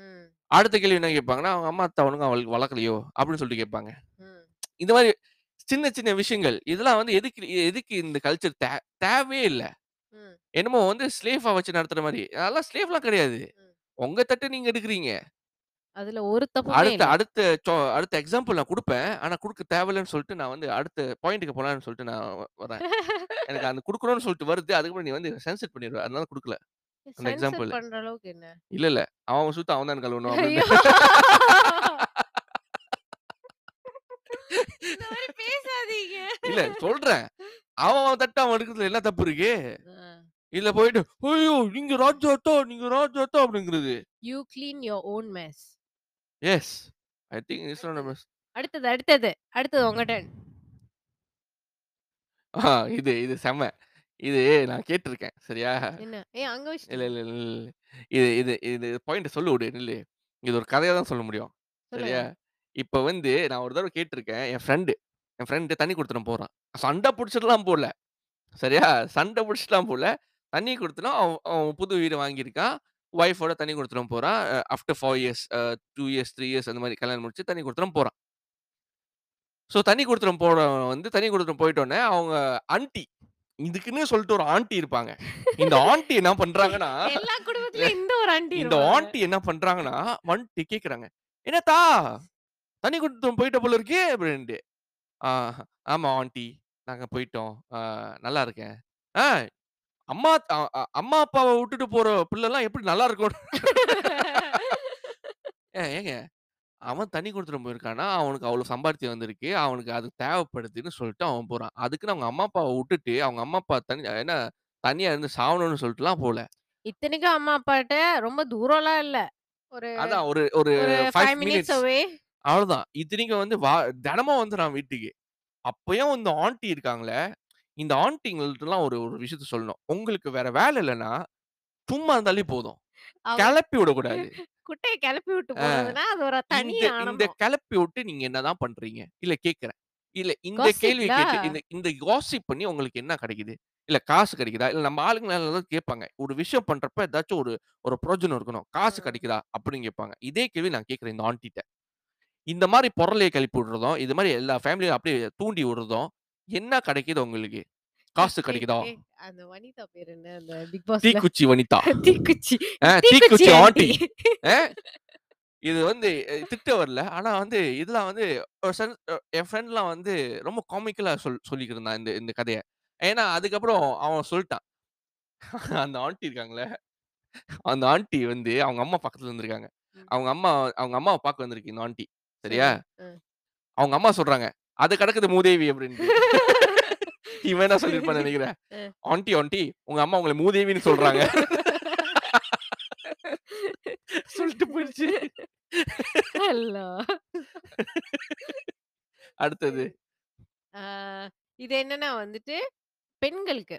Speaker 1: ம்.
Speaker 2: அடுத்த கேள்வி என்ன கேட்பாங்கன்னா, அவங்க அம்மா, அத்தா ஒழுங்கா வள வளர்க்கலையோ? அப்படின்னு சொல்லிட்டு கேட்பாங்க. இந்த மாரி சின்ன சின்ன விஷயங்கள். இதெல்லாம் வந்து எதுக்கு எதுக்கு இந்த கல்ச்சர் தே தேவையே இல்ல. என்னமோ வந்து ஸ்லேவா வச்சு நடத்துற மாரி. அதெல்லாம் ஸ்லேவ்லாம் கிடையாது. உங்க தட்ட நீங்க எடுக்குறீங்க.
Speaker 1: அதுல ஒரு தப்புமே
Speaker 2: அடுத்த
Speaker 1: இல்ல.
Speaker 2: அடுத்த சோ அடுத்த எக்ஸாம்பிள் நான் குடுப்பேன். ஆனா குடுக்க தேவையில்லன்னு சொல்லிட்டு நான் வந்து அடுத்த பாயிண்ட்க்கு போலான்னு சொல்லிட்டு நான் வ வரேன். எனக்கு அந்த குடுக்கணும்னு சொல்லிட்டு வருது. அதுக்கப்புறம் நீ வந்து சென்சர் பண்ணிருவ. அதனால குடுக்கல. அந்த
Speaker 1: சென்சார்
Speaker 2: எக்ஸாம்பிள்.
Speaker 1: பண்ற அளவுக்கு என்ன?
Speaker 2: இல்ல, இல்ல. அவன் அவன் சுத்த அவன் தான் கழுவணும் அப்படின்னு.
Speaker 1: ஐயோ! இந்த மாரி பேசாதீங்க.
Speaker 2: இல்ல சொல்றேன். அவன் அவன் தட்ட அவன் எடுக்கிறதுல என்ன தப்பு இருக்கு?
Speaker 1: ஆ.
Speaker 2: இதுல போயிட்டு, "ஐயோ! நீங்க ராஜாத்தா, நீங்க ராஜாத்தா" அப்படிங்கிறது.
Speaker 1: You clean your own
Speaker 2: mess. Yes. I think one
Speaker 1: அடுத்தது. அடுத்தது, அடுத்தது. உங்க டர்ன்.
Speaker 2: ஆ இது இது செம்ம. இது நான் கேட்டுருக்கேன். சரியா?
Speaker 1: என்ன? ஏய் அங்க
Speaker 2: இல்ல,
Speaker 1: வச்சுட்டீங்க.
Speaker 2: இல்ல, இல்ல, இல்ல. இது இது இது பாயிண்ட்ட சொல்ல விடு நில்லு. இது ஒரு கதையா தான் சொல்ல முடியும்.
Speaker 1: சொல்லுங்க.
Speaker 2: சரியா? இப்ப வந்து நான் ஒரு தடவ கேட்டுருக்கேன். என் ஃப்ரெண்ட் என் ஃப்ரெண்ட் தண்ணி குடுத்துட்டு போறான். சண்ட புடிச்சுட்டுலாம் போல. சரியா? சண்ட புடிச்சுட்டுலாம் போல. தண்ணி குடுத்துட்டோம். அவன் அவன் புது வீடு வாங்கியிருக்கான். ஒய்ஃபோட தண்ணி குடுத்துட்டு போறான். அ ஆஃப்டர் 4 இயர்ஸ் 2 இயர்ஸ், 3 இயர்ஸ் அந்த மாரி கல்யாணம் முடிச்சு தண்ணி குடுத்துட்டு போறான். ஸோ தண்ணி குடுத்துட்டு போறவன் வந்து தண்ணி குடுத்துட்டு போயிட்டோனே, அவங்க ஆன்டி இதுக்குன்னே சொல்லிட்டு ஒரு ஆன்டி இருப்பாங்க. இந்த ஆன்டி என்ன பண்றாங்கன்னா,
Speaker 1: இந்த ஒரு ஆண்டி
Speaker 2: இந்த. ஆன்டி என்ன பண்றாங்கன்னா, வந்துட்டு கேட்குறாங்க. "என்னத்தா தண்ணி குடுத்துட்டு போயிட்ட போல இருக்கே" அப்படின்ட்டு. "ஆ ஆமா ஆன்டி. நாங்க போயிட்டோம். நல்லா இருக்கேன்." "ஆ அம்மா அம்மா, அப்பாவ விட்டுட்டு போற பிள்ளைலாம் எப்படி நல்லா இருக்கும்?" ஏங்க அவன் தண்ணி குடுத்துட்டு போயிருக்கான்னா, அவனுக்கு அவ்வளோ சம்பாத்தியம் வந்திருக்கு. அவனுக்கு அது தேவைப்படுதுன்னு சொல்லிட்டு அவன் போறான். அதுக்குன்னு அவங்க அம்மா, அப்பாவ வுட்டுட்டு, அவங்க அம்மா, அப்பா தனி என்ன தனியா இருந்து சாவணும்னு சொல்லிட்டுலாம் போல.
Speaker 1: இத்தனைக்கும் அம்மா அப்பாட்ட ரொம்ப தூரம்லாம் இல்ல. ஒரு
Speaker 2: அதான் ஒரு ஒரு
Speaker 1: ஒரு
Speaker 2: 5
Speaker 1: 5 மினிட்ஸ்
Speaker 2: மினிட்ஸ்
Speaker 1: அவே.
Speaker 2: அவ்வளோதான். இத்தனைக்கும் வந்து வா தினமும் வந்துறான் வீட்டுக்கு. அப்பயும் இந்த ஆன்டி இருக்காங்களே, இந்த ஆன்டிங்கள்ட்டலாம் ஒரு ஒரு விஷயத்த சொல்லணும். உங்களுக்கு வேற வேலை இல்லன்னா, சும்மா இருந்தாலே போதும்.
Speaker 1: அவ
Speaker 2: கெளப்பி விடக்கூடாது.
Speaker 1: குட்டைய கிளப்பி விட்டு
Speaker 2: ஆ.
Speaker 1: போறதுன்னா, அது ஒரு தனி
Speaker 2: இந்த இந்த
Speaker 1: ஆனந்தம்.
Speaker 2: கெளப்பி விட்டு நீங்க என்னதான் பண்றீங்க? இல்ல கேட்கிறேன். இல்ல இந்த கேள்விய
Speaker 1: காசிப்லா?
Speaker 2: கேட்டு இந்த இந்த பண்ணி உங்களுக்கு என்ன கிடைக்குது? இல்ல காசு கிடைக்குதா? இல்ல நம்ம ஆளுங்க கேட்பாங்க. ஒரு விஷயம் பண்றப்ப ஏதாச்சும் ஒரு ஒரு பிரயோஜனம் இருக்கணும். காசு
Speaker 1: ம்.
Speaker 2: கிடைக்குதா? அப்படின்னு கேட்பாங்க. இதே கேள்வி நான் கேட்கிறேன் இந்த ஆன்டிட்ட. இந்த மாரி பொரளிய கிளப்பி விடுறதும், இது மாரி எல்லா ஃபேமிலியும் அப்படியே தூண்டி விடுறதும், என்ன கிடைக்குது உங்களுக்கு? காசு கிடைக்குதா?
Speaker 1: அந்த வனிதா பேர் என்ன? அந்த பிக் பாஸ்ல.
Speaker 2: தீக்குச்சி வனிதா.
Speaker 1: தீக்குச்சி. தீக்குச்சி ஆண்டி.
Speaker 2: இது வந்து திட்ட வரல. ஆனா வந்து இதெல்லாம் வந்து என் ஃப்ரெண்ட்லாம் வந்து ரொம்ப காமிக்கலா சொல் சொல்லிக்கிட்டு இருந்தான் இந்த இந்த கதைய. ஏன்னா அதுக்கப்புறம் அவன் சொல்ட்டான். அந்த ஆன்டி இருக்காங்கல்ல, அந்த ஆன்டி வந்து அவங்க அம்மா பக்கத்துல இருந்திருக்காங்க. அவங்க அம்மா அவங்க அம்மாவ பார்க்க வந்திருக்கு இந்த ஆன்டி. சரியா? அவங்க அம்மா சொல்றாங்க. "அது கடக்குது மூதேவி" அப்படின்ட்டு. இவன் என்ன சொல்லியிருப்பான்னு நெனைக்கிறேன்.
Speaker 1: அ.
Speaker 2: "ஆன்டி, ஆன்டி உங்க அம்மா உங்கள மூதேவின்னு சொல்றாங்க." சொல்லிட்டு போயிருச்சு.
Speaker 1: அல்லா!
Speaker 2: அடுத்தது.
Speaker 1: இது என்னன்னா வந்துட்டு, பெண்களுக்கு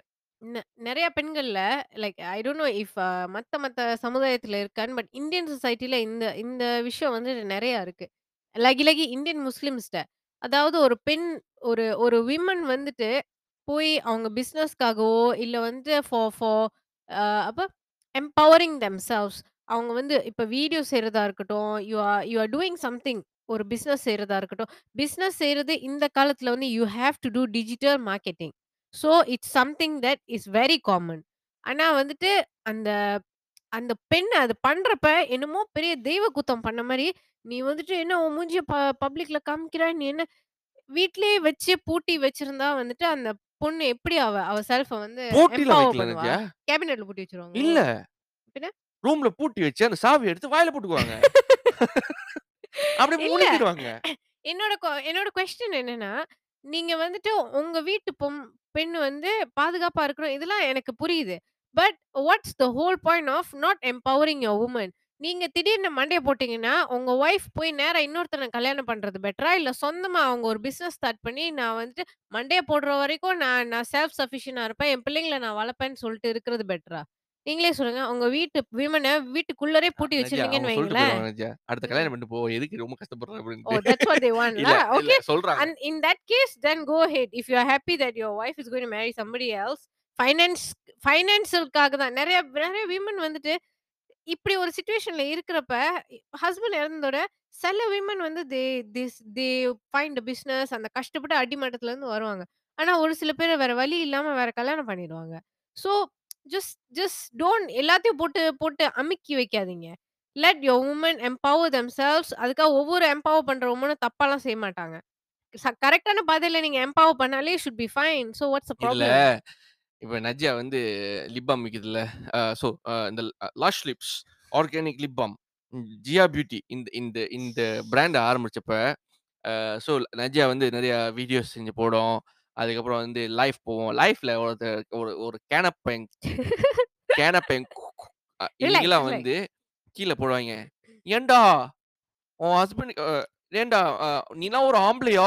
Speaker 1: நெறைய பெண்கள்ல like I don't know if மத்த மத்த சமுதாயத்துல இருக்கான்னு, பட் இந்தியன் சொசைட்டில இந்த இந்த விஷயம் வந்து நெறையா இருக்கு. லகி லகி இந்தியன் முஸ்லிம்ஸ்ட்ட. அதாவது ஒரு பெண் ஒரு ஒரு விமன் வந்துட்டு போய் அவங்க பிசினஸ்க்காகவோ, இல்ல வந்து ஃபார் ஃபார் அ அப்ப எம்பவரிங் தெம்செல்வ்ஸ் அவங்க வந்து இப்ப வீடியோ செய்றதா இருக்கட்டும், you are you are doing something ஒரு பிசினஸ் செய்றதா இருக்கட்டும். பிசினஸ் செய்றது இந்த காலத்துல வந்து you have to do digital marketing. So it's something that is very common. ஆனா வந்துட்டு அந்த அந்த பெண் அது பண்றப்ப என்னமோ பெரிய தெய்வ குத்தம் பண்ண மாரி, "நீ வந்துட்டு என்ன உன் மூஞ்சிய ப பப்ளிக்ல காமிக்கிற? நீ என்ன" வீட்லயே வச்சு பூட்டி வச்சிருந்தா வந்துட்டு அந்த பொண்ணு எப்படி அவ அவ செல்ஃப வந்து
Speaker 2: பூட்டிலாம்
Speaker 1: எம்பவர்
Speaker 2: வைக்கல
Speaker 1: பண்ணுவா?
Speaker 2: நத்தியா.
Speaker 1: கேபினெட்ல பூட்டி வச்சுருவாங்களோ?
Speaker 2: இல்ல.
Speaker 1: பின்ன?
Speaker 2: ரூம்ல பூட்டி வச்சு அந்த சாவிய எடுத்து வாயில போட்டுக்குவாங்க. அப்படியே
Speaker 1: இல்ல.
Speaker 2: முழுங்கிடுவாங்க.
Speaker 1: என்னோட கொ என்னோட கொஸ்டின் என்னன்னா, நீங்க வந்துட்டு உங்க வீட்டு பொம் பெண் வந்து பாதுகாப்பா இருக்கணும். இதெல்லாம் எனக்கு புரியுது. But what's the whole point of not empowering your women? நீங்க திடீர்னு மண்டைய போட்டீங்கன்னா, உங்க ஒய்ஃப் போய் நேரா இன்னொருத்தன கல்யாணம் பண்றது பெட்டரா? இல்ல சொந்தமா அவங்க ஒரு பிசினஸ் ஸ்டார்ட் பண்ணி, நான் வந்துட்டு மண்டைய போடுற வரைக்கும் நான் நான் செல்ஃப் சஃபிஷியன்ட்டா இருப்பேன். என் பிள்ளைங்கள நான் வளர்ப்பேன்னு சொல்லிட்டு இருக்கிறது பெட்டரா? நீங்களே சொல்லுங்க. உங்க வீட்டு விமன வீட்டுக்குள்ளரே
Speaker 2: அ
Speaker 1: பூட்டி
Speaker 2: அவங்க சொல்லிட்டு
Speaker 1: வைங்களேன்.
Speaker 2: அடுத்த
Speaker 1: ம்.
Speaker 2: கல்யாணம் பண்ணிட்டு போ. எதுக்கு ரொம்ப கஷ்டப்படுற
Speaker 1: ஓ!
Speaker 2: அப்படின்ட்டு.
Speaker 1: தட்ஸ் வாட் தே வாண்ட்ல.
Speaker 2: இல்ல, இல்ல
Speaker 1: ஓகே.
Speaker 2: சொல்றாங்க.
Speaker 1: And in that case then go ahead. If you are happy that your wife is going to marry somebody else. Finance ஃபைனான்ஷியல்க்காக தான். நெறைய நெறைய விமன் வந்துட்டு இப்படி ஒரு சிச்சுவேஷன்ல இருக்கிறப்ப, ஹஸ்பண்ட் இறந்ததோட சில விமன் வந்து they this they find a business அந்த கஷ்டப்பட்டு அடிமட்டத்துல இருந்து வருவாங்க. ஆனா ஒரு சில பேர் வேற வழி இல்லாம வேற கல்யாணம் பண்ணிடுவாங்க. ஸோ ஜஸ்ட் ஜஸ்ட் டோன்ட் எல்லாத்தையும் போட்டு போட்டு அமுக்கி வைக்காதீங்க. Let your women empower themselves அதுக்காக ஒவ்வொரு எம்பவர் பண்ற வுமனும் தப்பாலாம் செய்ய மாட்டாங்க. ச கரெக்ட்டான பாதையில நீங்க எம்பவர் பண்ணாலே should be fine. So what's the
Speaker 2: இதுல
Speaker 1: ப்ராப்ளம்?
Speaker 2: இப்ப நஜ்யா வந்து லிப் பாம் சோ அ இந்த lush lips organic lip balm. Gia beauty இந்த இந்த இந்த பிராண்ட் ஆரம்பிச்சப்ப, அ சோ நஜ்யா வந்து நெறைய வீடியோஸ் செஞ்சு போடும். அதுக்கப்புறம் வந்து லைவ் போவோம். லைவ்ல ஒருத்த ஒரு ஒரு கேனப்பையன் கேனப்பையன் இன்னைக்கெல்லாம். வந்து கீழ போடுவாய்ங்க. "ஏன்டா உன் ஹஸ்பண்ட் அ நீலாம் ஒரு ஆம்பளையா?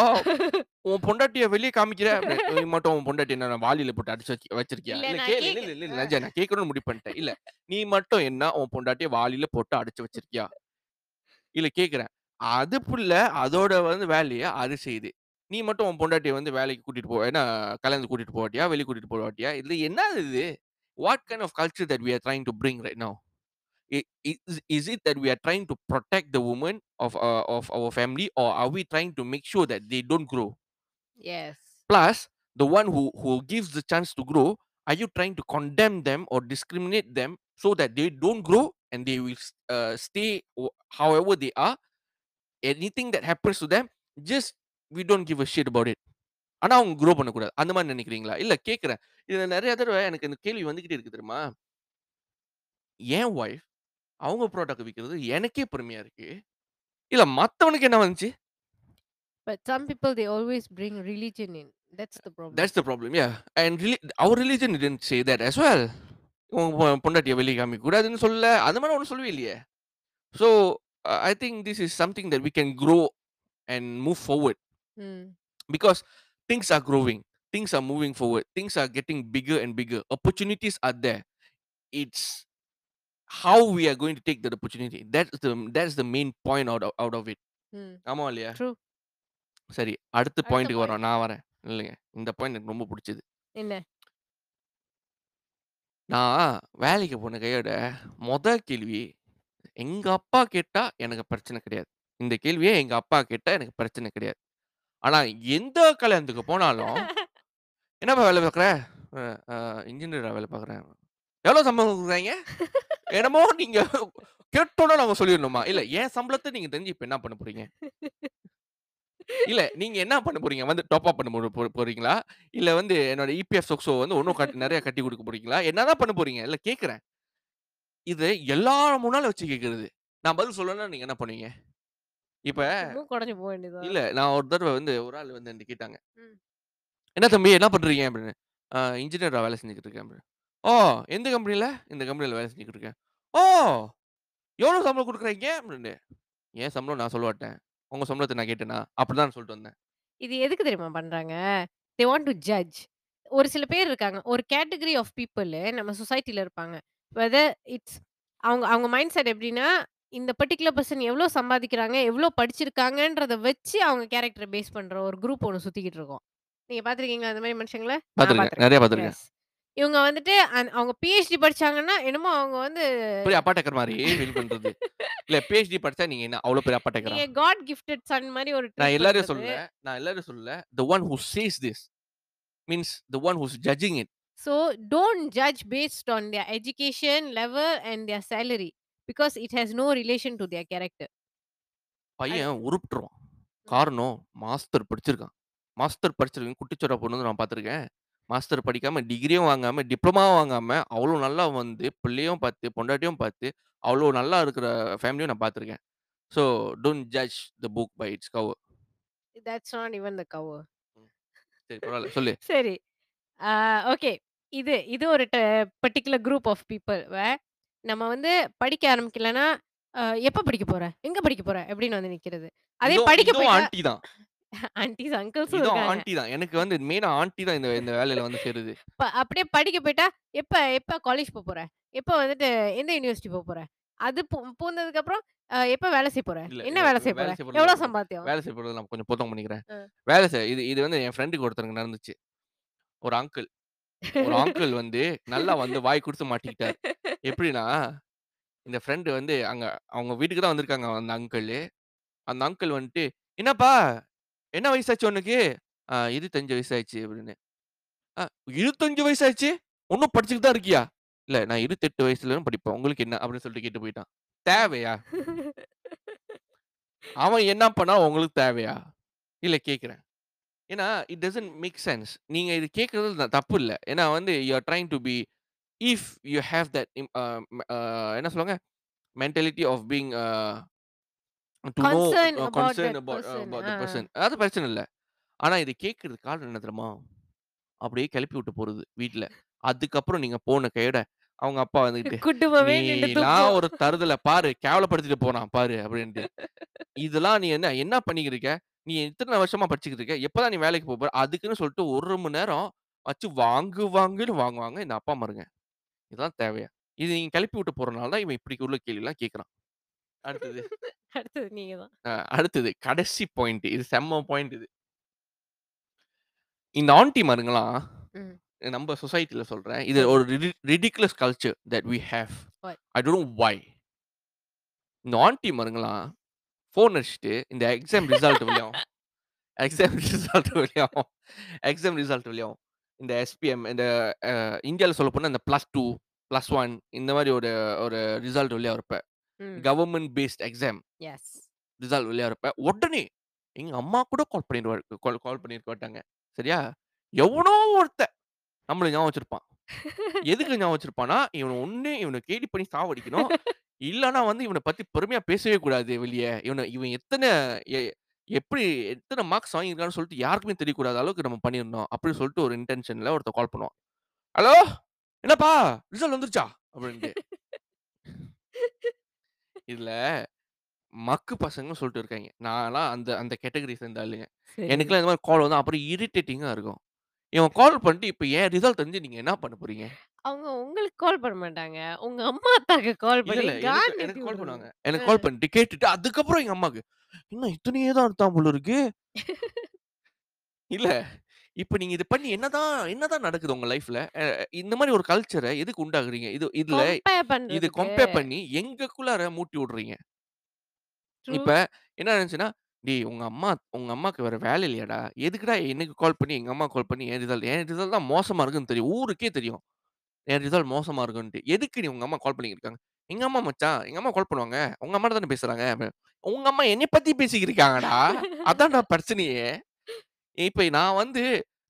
Speaker 2: உன் பொண்டாட்டிய வெளிய காமிக்கிற". "நீ மட்டும் உன் பொண்டாட்டிய என்ன வாளில போட்டு அடைச்சு வச்சு வச்சிருக்கியா?"
Speaker 1: இல்ல நான்
Speaker 2: கேளு. இல்ல இல்ல நான் கேட்கணும்னு முடிவு பண்ணிட்டேன். இல்ல நீ மட்டும் என்ன உன் பொண்டாட்டிய வாளில போட்டு அடைச்சு வச்சிருக்கியா? இல்ல கேட்கிறேன். அது புள்ள அதோட வந்து வேலைய அது செய்யுது. நீ மட்டும் உன் பொண்டாட்டிய வந்து வேலைக்கு கூட்டிட்டு போ என்ன கல்யாணத்துக்கு கூட்டிட்டு போமாட்டியா? வெளிய கூட்டிட்டு போமாட்டியா? இது என்னது இது? What kind of culture that we are trying to bring right now? E is is it that we are trying to protect the woman of a of our family are are we trying to make sure that they don't grow?
Speaker 1: Yes.
Speaker 2: Plus, the one who who gives the chance to grow, are you trying to condemn them or discriminate them so that they don't grow and they will s uh, stay o however they are? Anything that happens to them, just we don't give a shit about it. ஆனா அவங்க grow பண்ணக்கூடாது. அந்த மாரி நெனைக்கிறீங்களா? இல்ல கேட்கிறேன். இதுல நெறைய தடவ எனக்கு இந்த கேள்வி வந்துகிட்டே இருக்கு தெரியுமா? என் வைஃப் அவங்க புரோடாக்ட் விக்கிறது எனக்கே பெருமையா இருக்கு. இல்ல மத்தவனுக்கு என்ன வந்துச்சு?
Speaker 1: But some people they always bring religion in. That's the problem.
Speaker 2: That's the problem. Yeah. And reli our religion didn't say that as well. பொண்டாட்டிய வெளிய காமிக்க கூடாதுன்னு சொல்லல. அந்த மாரி ஒண்ணும் சொல்லவே இல்லையே. So, uh, I think this is something that we can grow and move forward
Speaker 1: ம்.
Speaker 2: because things are growing. Things are moving forward. Things are getting bigger and bigger. Opportunities are there. It's how we are going to take that opportunity. That's the that's the main point out of out of it.
Speaker 1: ம்.
Speaker 2: ஆமா இல்லையா?
Speaker 1: True.
Speaker 2: சரி. அடுத்த பாயிண்ட்க்கு
Speaker 1: point.
Speaker 2: வரோம். நான் வரேன். இல்லைங்க. இந்த பாயிண்ட் எனக்கு ரொம்ப புடிச்சது.
Speaker 1: என்ன?
Speaker 2: நான் வேலைக்கு போன கையோட மொத கேள்வி, எங்க அப்பா கேட்டா எனக்கு பிரச்சனை கிடையாது. இந்த கேள்விய எங்க அப்பா கேட்டா எனக்கு பிரச்சனை கிடையாது. ஆனா எந்த கல்யாணத்துக்கு போனாலும், "என்னப்பா வேலை பார்க்குற?" "அ அ இன்ஜினியரா வேலை பார்க்குறேன்." "எவ்வளோ சம்பளம் குடுக்குறாய்ங்க?" என்னமோ நீங்க கேட்டோனே நாங்க சொல்லிரணுமா? இல்ல என் சம்பளத்த நீங்க தெரிஞ்சு இப்ப என்ன பண்ண போறீங்க? இல்ல நீங்க என்ன பண்ண போறீங்க? வந்து டாப் அப் பண்ண போ போறீங்களா? இல்ல வந்து என்னோட இபிஎஃப் சொக்ஸோ வந்து இன்னும் கட் நெறைய கட்டி குடுக்க போறீங்களா? என்னதான் பண்ண போறீங்க? இல்ல கேட்கிறேன். இது எல்லார் முன்னால வச்சு கேட்கிறது. நான் பதில் சொல்லலன்னா நீங்க என்ன பண்ணுவீங்க? இப்ப
Speaker 1: வேண்டியதுதான்.
Speaker 2: இல்ல நான் ஒரு தடவ வந்து ஒரு ஆள் வந்து என்ட்ட கேட்டாங்க.
Speaker 1: ம்.
Speaker 2: "என்ன தம்பி என்ன பண்றீங்க?" அப்படின்னு. "அ இன்ஜினியரா வேலை செஞ்சுக்கிட்டு இருக்கேன்" அப்படின்னு. "ஓ! எந்த கம்பெனில?" "இந்த கம்பெனில வேலை செஞ்சுக்கிட்டு இருக்கேன்." "ஓ! எவ்வளோ சம்பளம் குடுக்குறாய்ங்க?" அப்படின்னு. "என் சம்பளம் நான் சொல்ல மாட்டேன். உங்க சம்பளத்த நான் கேட்டேனா?" அப்படிதான் சொல்லிட்டு வந்தேன்.
Speaker 1: இது எதுக்கு தெரியுமா பண்றாங்க? They want to judge. ஒரு சில பேர் இருக்காங்க. ஒரு கேட்டகரி ஆஃப் பீப்பிள் நம்ம சொசைட்டில இருப்பாங்க. வெதர் இட்ஸ் அவங்க அவங்க மைண்ட் செட் எப்படின்னா, இந்த பர்ட்டிகுலர் பெர்சன் எவ்வளோ சம்பாதிக்கிறாங்க, எவ்வளோ படிச்சிருக்காங்கன்றத வச்சு அவங்க கேரக்டர பேஸ் பண்ற ஒரு குரூப் ஒண்ணு சுத்திக்கிட்டு இருக்கும். நீங்க பார்த்துருக்கீங்களா அந்த மாரி மனுஷங்கள? நான்
Speaker 2: பார்த்துருக்கேன். நெறைய
Speaker 1: பார்த்துருக்கேன்.
Speaker 2: பார்த்துருக்கேன்.
Speaker 1: எஸ். இவங்க வந்துட்டு அந் அவங்க பிஹெச்டி படிச்சாங்கன்னா, என்னமோ அவங்க வந்து
Speaker 2: பெரிய அப்பாட்டக்கர் மாரி ஃபீல் பண்றது. இல்ல பிஹெச்டி படிச்சா நீங்க என்ன அவ்வளோ பெரிய அப்பாட்டக்கரா?
Speaker 1: நீங்க காட் கிஃப்டட் சன் மாரி ஒரு
Speaker 2: நான்
Speaker 1: ட்ரீட்
Speaker 2: எல்லாரையும்
Speaker 1: பண்றது.
Speaker 2: சொல்லல. நான் எல்லாரையும் சொல்லல. The one who says this means the one who's judging it.
Speaker 1: So don't judge based on their education level and their salary because it has no relation to their character.
Speaker 2: பையன் உருப்ட்டுருவான்.
Speaker 1: ம்.
Speaker 2: காரணம் master படிச்சிருக்கான். Master படிச்சிருக்கவன் குட்டிச்சோரா பொண்ணு வந்து நான் பார்த்துருக்கேன். Master படிக்காம, டிகிரியும் வாங்காம, டிப்ளோமாவும் வாங்காம, அவ்வளோ நல்லா வந்து பிள்ளையும் பார்த்து, பொண்டாட்டியும் பார்த்து, அவ்வளோ நல்லா இருக்கிற ஃபேமிலியும் நான் பார்த்துருக்கேன். So don't judge the book by its
Speaker 1: cover. Not even the cover.
Speaker 2: ம். சரி பரவால்ல. சொல்லு.
Speaker 1: சரி. ஆ ஓகே. இது இது ஒரு the particular group of people where நம்ம வந்து படிக்க ஆரம்பிக்கலன்னா, அ எப்ப படிக்க போற? எங்க படிக்க போற? அப்படின்னு வந்து நிக்கிறது. அதே
Speaker 2: இதுவும்
Speaker 1: படிக்க
Speaker 2: இதுவும்
Speaker 1: போயிட்டா
Speaker 2: ஆன்டி தான்.
Speaker 1: ஆன்டீஸ், அங்கிள்ஸும்
Speaker 2: இதுவும்
Speaker 1: இருக்காங்க.
Speaker 2: ஆன்டி தான். எனக்கு வந்து மெயினா ஆன்டி தான் இந்த இந்த வேலையில வந்து சேருது.
Speaker 1: ப அப்படியே படிக்க போயிட்டா, எப்ப எப்ப காலேஜ் போ போற? எப்ப வந்துட்டு எந்த யுனிவர்சிட்டி போ போற? அது பூ பூந்ததுக்கப்புறம் அ எப்ப வேலை செய்ய போற?
Speaker 2: இல்ல
Speaker 1: என்ன
Speaker 2: இல்ல
Speaker 1: வேலை செய்ய போற?
Speaker 2: வேலை செய்ய
Speaker 1: எவ்வளோ
Speaker 2: போறது
Speaker 1: சம்பாத்தியம்?
Speaker 2: வேலை செய்ய போறது நான் கொஞ்சம் பொத்தம் பண்ணிக்கிறேன். வேலை செய் இது இது வந்து என் ஃப்ரெண்டுக்கு ஒருத்தருக்கு நடந்துச்சு. ஒரு அங்கிள். ஒரு அங்கிள் வந்து நல்லா வந்து வாய் குடுத்து மாட்டிக்கிட்டாரு. எப்படின்னா, இந்த ஃப்ரெண்ட் வந்து அங்க அவங்க வீட்டுக்கு தான் வந்திருக்காங்க அந்த அங்கிள். அந்த அங்கிள் வந்துட்டு, "என்னப்பா என்ன வயசாச்சு உனக்கு?" "ஆ 25 வயசாச்சு" அப்படின்னு. இருபத்தஞ்சு 25 வயசாச்சு? ஒன்றும் படிச்சுட்டு தான் இருக்கியா?" "இல்ல நான் 28 வயசுலயும் படிப்பேன். உங்களுக்கு என்ன?" அப்படின்னு சொல்லிட்டு கேட்டு போயிட்டான். தேவையா? அவன் என்ன பண்ணான் உங்களுக்கு தேவையா? இல்ல கேட்கிறேன். ஏன்னா, இட் டசன்ட் மேக் சென்ஸ். நீங்க இது கேட்கிறது த தப்பு இல்ல. ஏன்னா வந்து you are trying to be if you have that um uh uh என்ன சொல்லுவாங்க? Mentality of being a to no
Speaker 1: concern
Speaker 2: uh
Speaker 1: about
Speaker 2: concern
Speaker 1: that
Speaker 2: about
Speaker 1: person.
Speaker 2: About
Speaker 1: ah.
Speaker 2: The person. அது பிரச்சனை இல்ல. ஆனா இத கேட்கிறதுக்கு காரணம் என்ன தெரியுமா? அப்படியே கிளப்பி விட்டு போறது வீட்ல. அதுக்கப்புறம் நீங்க போன கையோட அவங்க அப்பா வந்துகிட்டு,
Speaker 1: குடும்பமே நின்னு
Speaker 2: "நீலாம்
Speaker 1: துப்பும்.
Speaker 2: ஒரு தருதல பாரு, கேவலப்படுத்திட்டு போறான் பாரு" அப்படின்ட்டு. இதெல்லாம் நீ என்ன என்ன பண்ணிக்கிட்டு இருக்க? நீ எத்தன வருஷமா படிச்சுக்கிட்டு இருக்க? எப்பதான் நீ வேலைக்கு போப்போற? அதுக்குன்னு சொல்லிட்டு 1 மணி நேரம் வச்சு வாங்கு வாங்குன்னு வாங்குவாங்க இந்த அப்பா அம்மாருங்க. இதெல்லாம் தேவையா? இது நீங்க கிளப்பி விட்டு போறனால தான் இவன் இப்படி உள்ள கேள்விலாம் கேட்கிறான். அடுத்தது.
Speaker 1: அடுத்தது நீங்க தான்.
Speaker 2: அடுத்தது கடைசி பாயிண்ட். இது செம்ம பாயிண்ட் இது. இந்த ஆன்டிமாருங்கலாம்
Speaker 1: ம்.
Speaker 2: நம்ப சொசைட்டில சொல்றேன். இது. ஒரு ரிடி ridiculous culture that we have.
Speaker 1: Why?
Speaker 2: I don't why. இந்த ஆன்டிமாருங்கலாம் ஃபோன் அடிச்சுட்டு இந்த எக்ஸாம் ரிசல்ட் வழியாவும் எக்ஸாம் ரிசல்ட் வழியாவும் எக்ஸாம் ரிசல்ட் வழியாவும் இந்த எஸ்பிஎம் இந்த அ இந்தியால சொல்லப்போனா இந்த +2, +1 இந்த மாரி ஒரு ஒரு ரிசல்ட் வழியா வரப்ப,
Speaker 1: ம்.
Speaker 2: Government based
Speaker 1: exams.
Speaker 2: ரிசல்ட் வழியா வரப்ப, உடனே எங்க அம்மா கூட கால் பண்ணிருவாரு கால் கால் மாட்டாங்க. சரியா? எவனோ ஒருத்தன் நம்மள ஞாபகம் வச்சிருப்பான். எதுக்கு ஞாபகம் வச்சிருப்பான்னா, இவன ஒண்ணு இவன கேலி பண்ணி சாவடிக்கணும். இல்லன்னா வந்து இவன பத்தி பெருமையா பேசவே கூடாது வெளிய. இவன இவன் எத்தன எப்படி எத்தன மார்க்ஸ் வாங்கியிருக்கான்னு சொல்லிட்டு யாருக்குமே தெரியக்கூடாத அளவுக்கு நம்ம பண்ணிறணும். அப்படின்னு சொல்லிட்டு ஒரு இன்டென்ஷன்ல ஒருத்தன் கால் பண்ணுவான். "ஹலோ! என்னப்பா ரிசல்ட் வந்துருச்சா?" அப்படின்ட்டு. இதுல மக்கு பசங்கன்னு சொல்லிட்டு இருக்காய்ங்க. நான்லாம் அந்த அந்த கேட்டகரி சேர்ந்த ஆளுங்க.
Speaker 1: சரி.
Speaker 2: எனக்கெல்லாம் இந்த மாரி கால் வந்தா அப்புறம் இரிட்டேட்டிங்கா இருக்கும். இவன் கால் பண்ணிட்டு, இப்ப என் ரிசல்ட் தெரிஞ்சு நீங்க என்ன பண்ண போறீங்க?
Speaker 1: அவங்க உங்களுக்கு கால் பண்ண மாட்டாங்க. உங்க அம்மா, அத்தாக்கு கால்
Speaker 2: இல்ல,
Speaker 1: பண்ணி
Speaker 2: இல்ல. எனக்கு
Speaker 1: காண்ட்
Speaker 2: எனக்கு
Speaker 1: ஏத்தி
Speaker 2: கால். பண்ணுவாங்க. எனக்கு. கால் பண்ணிட்டு கேட்டுட்டு அதுக்கப்புறம் எங்க அம்மாக்கு, "என்ன இத்தனையே தான் எடுத்தான் போல இருக்கு." இல்ல. இப்ப நீங்க இது பண்ணி என்னதான் என்னதான் நடக்குது உங்க லைஃப்ல? இந்த மாரி ஒரு கல்ச்சர எதுக்கு உண்டாக்குறீங்க? இது இதுல
Speaker 1: கம்பேர்
Speaker 2: இது
Speaker 1: பண்றதுக்கு.
Speaker 2: கம்பேர் பண்ணி எங்கக்குள்ளார மூட்டி விடுறீங்க.
Speaker 1: ட்ரூ.
Speaker 2: இப்ப என்ன நடந்துச்சுன்னா, "டேய் உங்க அம்மா உங்க அம்மாக்கு வேற வேலை இல்லையாடா? எதுக்குடா எனக்கு கால் பண்ணி எங்க அம்மாக்கு கால் பண்ணி என் ரிசல்ட் என் ரிசல்ட் தான் மோசமா இருக்குன்னு தெரியும். ஊருக்கே தெரியும். என் ரிசல்ட் மோசமா இருக்குன்ட்டு. எதுக்கு நீ உங்க அம்மா கால் பண்ணிக்கிட்டு இருக்காங்க?" "எங்க அம்மா மச்சான். எங்க அம்மா கால் பண்ணுவாங்க. உங்க அம்மாட்ட தானே பேசுறாங்க." அப்ப "உங்க அம்மா என்னைய பத்தி பேசிக்கிட்டு இருக்காங்கடா. அதான்டா பிரச்சனையே." இப்ப நான் வந்து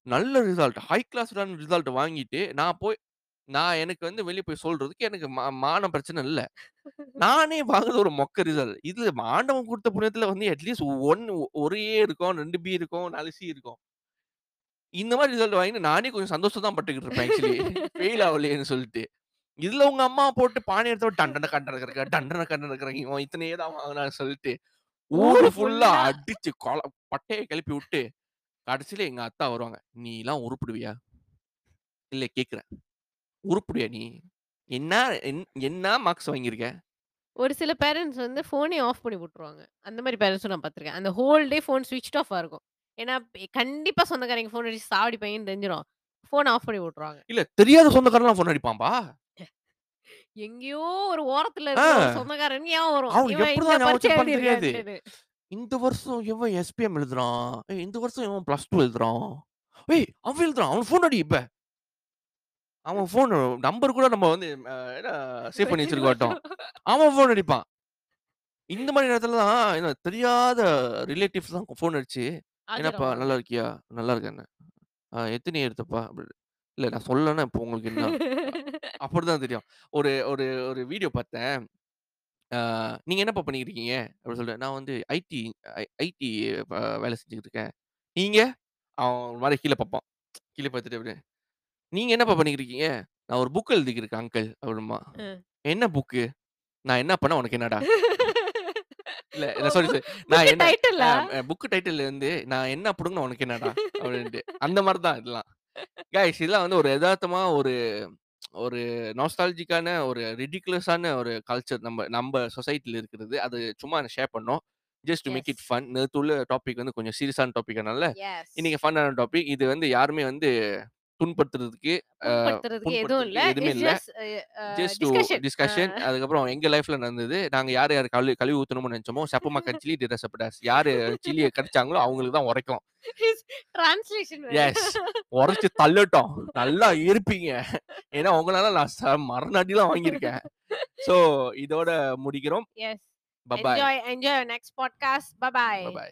Speaker 2: நல்ல ரிசல்ட், ஹை கிளாஸ்டான ரிசல்ட் வாங்கிட்டு, நான் போய் நான் எனக்கு வந்து வெளிய போய் சொல்றதுக்கு எனக்கு மா மானம் பிரச்சனை இல்ல. நானே வாங்குறது ஒரு மொக்க ரிசல்ட். இது ஆண்டவன் குடுத்த புண்ணியத்துல வந்து அட்லீஸ்ட் 1 1 ஏ இருக்கும், 2 பி இருக்கும், 4 சி இருக்கும். இந்த மாரி ரிசல்ட் வாங்கிட்டு நானே கொஞ்சம் சந்தோஷம் தான் பட்டுக்கிட்டு இருப்பேன் ஆக்சுவலி. ஃபெயில் ஆவலையேன்னு சொல்லிட்டு. இதுல உங்க அம்மா போட்டு பானை எடுத்து டண்டன கண்டன கறக்க டண்டன கண்டன கறக்க இவன் இத்தனையே தான் வாங்குனான்னு சொல்லிட்டு, ஊரு
Speaker 1: ஊரு
Speaker 2: ஃபுல்லா
Speaker 1: ஃபுல்லா.
Speaker 2: அடிச்சு கொல பட்டைய கிளப்பி விட்டு, கடைசில எங்க அத்தா வருவாங்க. "நீலாம் உருப்படுவியா?" "இல்ல கேட்கிறேன். உருப்படுவியா நீ? என்ன என் என்ன மார்க்ஸ் வாங்கியிருக்க?"
Speaker 1: ஒரு சில பேரண்ட்ஸ் வந்து ஃபோனே ஆஃப் பண்ணி விட்டுருவாங்க. அந்த மாரி பேரண்ட்ஸும் நான் பார்த்துருக்கேன். அந்த ஹோல் டே ஃபோன் ஸ்விட்ச்ட் ஆஃபா இருக்கும். ஏன்னா, கண்டிப்பா சொந்தக்காரங்க ஃபோன் அடிச்சு சாவடிப்பாய்ங்கன்னு தெரிஞ்சிரும். ஃபோன ஆஃப் பண்ணி விட்டுருவாங்க.
Speaker 2: இல்ல தெரியாத சொந்தக்காரன்லாம் ஃபோன் அடிப்பான்பா.
Speaker 1: எங்கேயோ ஒரு ஓரத்துல ஒரு சொந்தக்காரன் ஞாபகம் வரும்.
Speaker 2: அவன்
Speaker 1: இந்த
Speaker 2: வருஷம் இவன் எஸ்பிஎம் எழுதுறான். ஏய் இந்த வருஷம் இவன் +2 எழுதுறான். ஏய் அவன் எழுதுறான். அவனுக்கு ஃபோன் அடி இப்ப. அவன் ஃபோன் நம்பர் கூட நம்ம வந்து என்ன சேவ் பண்ணி வச்சிருக்க மாட்டோம். அவன் ஃபோன் அடிப்பான். இந்த மாரி நேரத்துல தான் என்ன தெரியாத ரிலேட்டிவ்ஸ் தான் ஃபோன் அடிச்சு, "என்னப்பா. நல்லா இருக்கியா?" "நல்லா இருக்கேன்." "ஆ எத்தனை எடுத்தப்பா?" அப்படின்னு. "இல்ல நான் சொல்லலன்னா இப்போ உங்களுக்கு என்ன?" அப்படிதான் தெரியும். ஒரு ஒரு ஒரு வீடியோ பார்த்தேன். ஆ "நீங்க என்னப்பா பண்ணிக்கிட்டு இருக்கீங்க?" அப்படின்னு சொல்லிட்டு, "நான் வந்து ஐடி ஐ ஐடி அ வேலை செஞ்சுக்கிட்டு இருக்கேன்." "நீங்க?" அவன் ஒரு மாரி கீழ பார்ப்பான். கீழ பார்த்துட்டு அப்படியே, "நீங்க என்னப்பா பண்ணிக்கிட்டு இருக்கீங்க?" "நான் ஒரு புக் எழுதிக்கிட்டு இருக்கேன் அங்கிள்" அப்படிம்பான்.
Speaker 1: அ.
Speaker 2: "என்ன புக்கு?" "நான் என்ன பண்ணா உனக்கு என்னடா?" இல்ல! Sorry sorry.
Speaker 1: புக்
Speaker 2: நான் என்ன
Speaker 1: டைட்டிலா?
Speaker 2: அ புக் வந்து நான் என்ன புடுங்குனா உனக்கு என்னடா? அப்படின்ட்டு. அந்த மாரி தான் இதெல்லாம். கைஸ் இதெல்லாம் வந்து ஒரு எதார்த்தமா ஒரு ஒரு நாஸ்டால்ஜிக்கான ஒரு ரிடிகுலஸான ஒரு கல்ச்சர் நம்ம நம்ப சொசைட்டில இருக்கிறது. அது சும்மா ஷேர் பண்ணோம். Just to make
Speaker 1: yes.
Speaker 2: It fun. நேத்து உள்ள டாபிக் வந்து கொஞ்சம் சீரியஸான டாபிக்னால,
Speaker 1: எஸ்.
Speaker 2: இன்னைக்கு ஃபன்னான டாபிக். இது வந்து யாருமே வந்து
Speaker 1: புண்படுத்துறதுக்கு எதுவும் இல்ல.
Speaker 2: எதுவுமே இல்ல. Just
Speaker 1: discussion.
Speaker 2: அதுக்கப்புறம் எங்க லைஃப்ல நடந்தது. நாங்க யார் யார் கழு கழுவி ஊத்தணும்னு நெனச்சோமோ, "செப்பு மக்கன் சில்லி டிர செப்படாஸ்." யாரு சில்லிய கடிச்சாங்களோ அவங்களுக்கு தான் உரைக்கும். எஸ். உரைச்சு தள்ளட்டும். நல்லா இருப்பீங்க. ஏன்னா உங்களால நான் ச மரண அடிலாம் வாங்கியிருக்கேன். ஸோ இதோட முடிக்கிறோம்.
Speaker 1: Yes. Bubye. Enjoy next podcast. Bye bye.
Speaker 2: Bubye.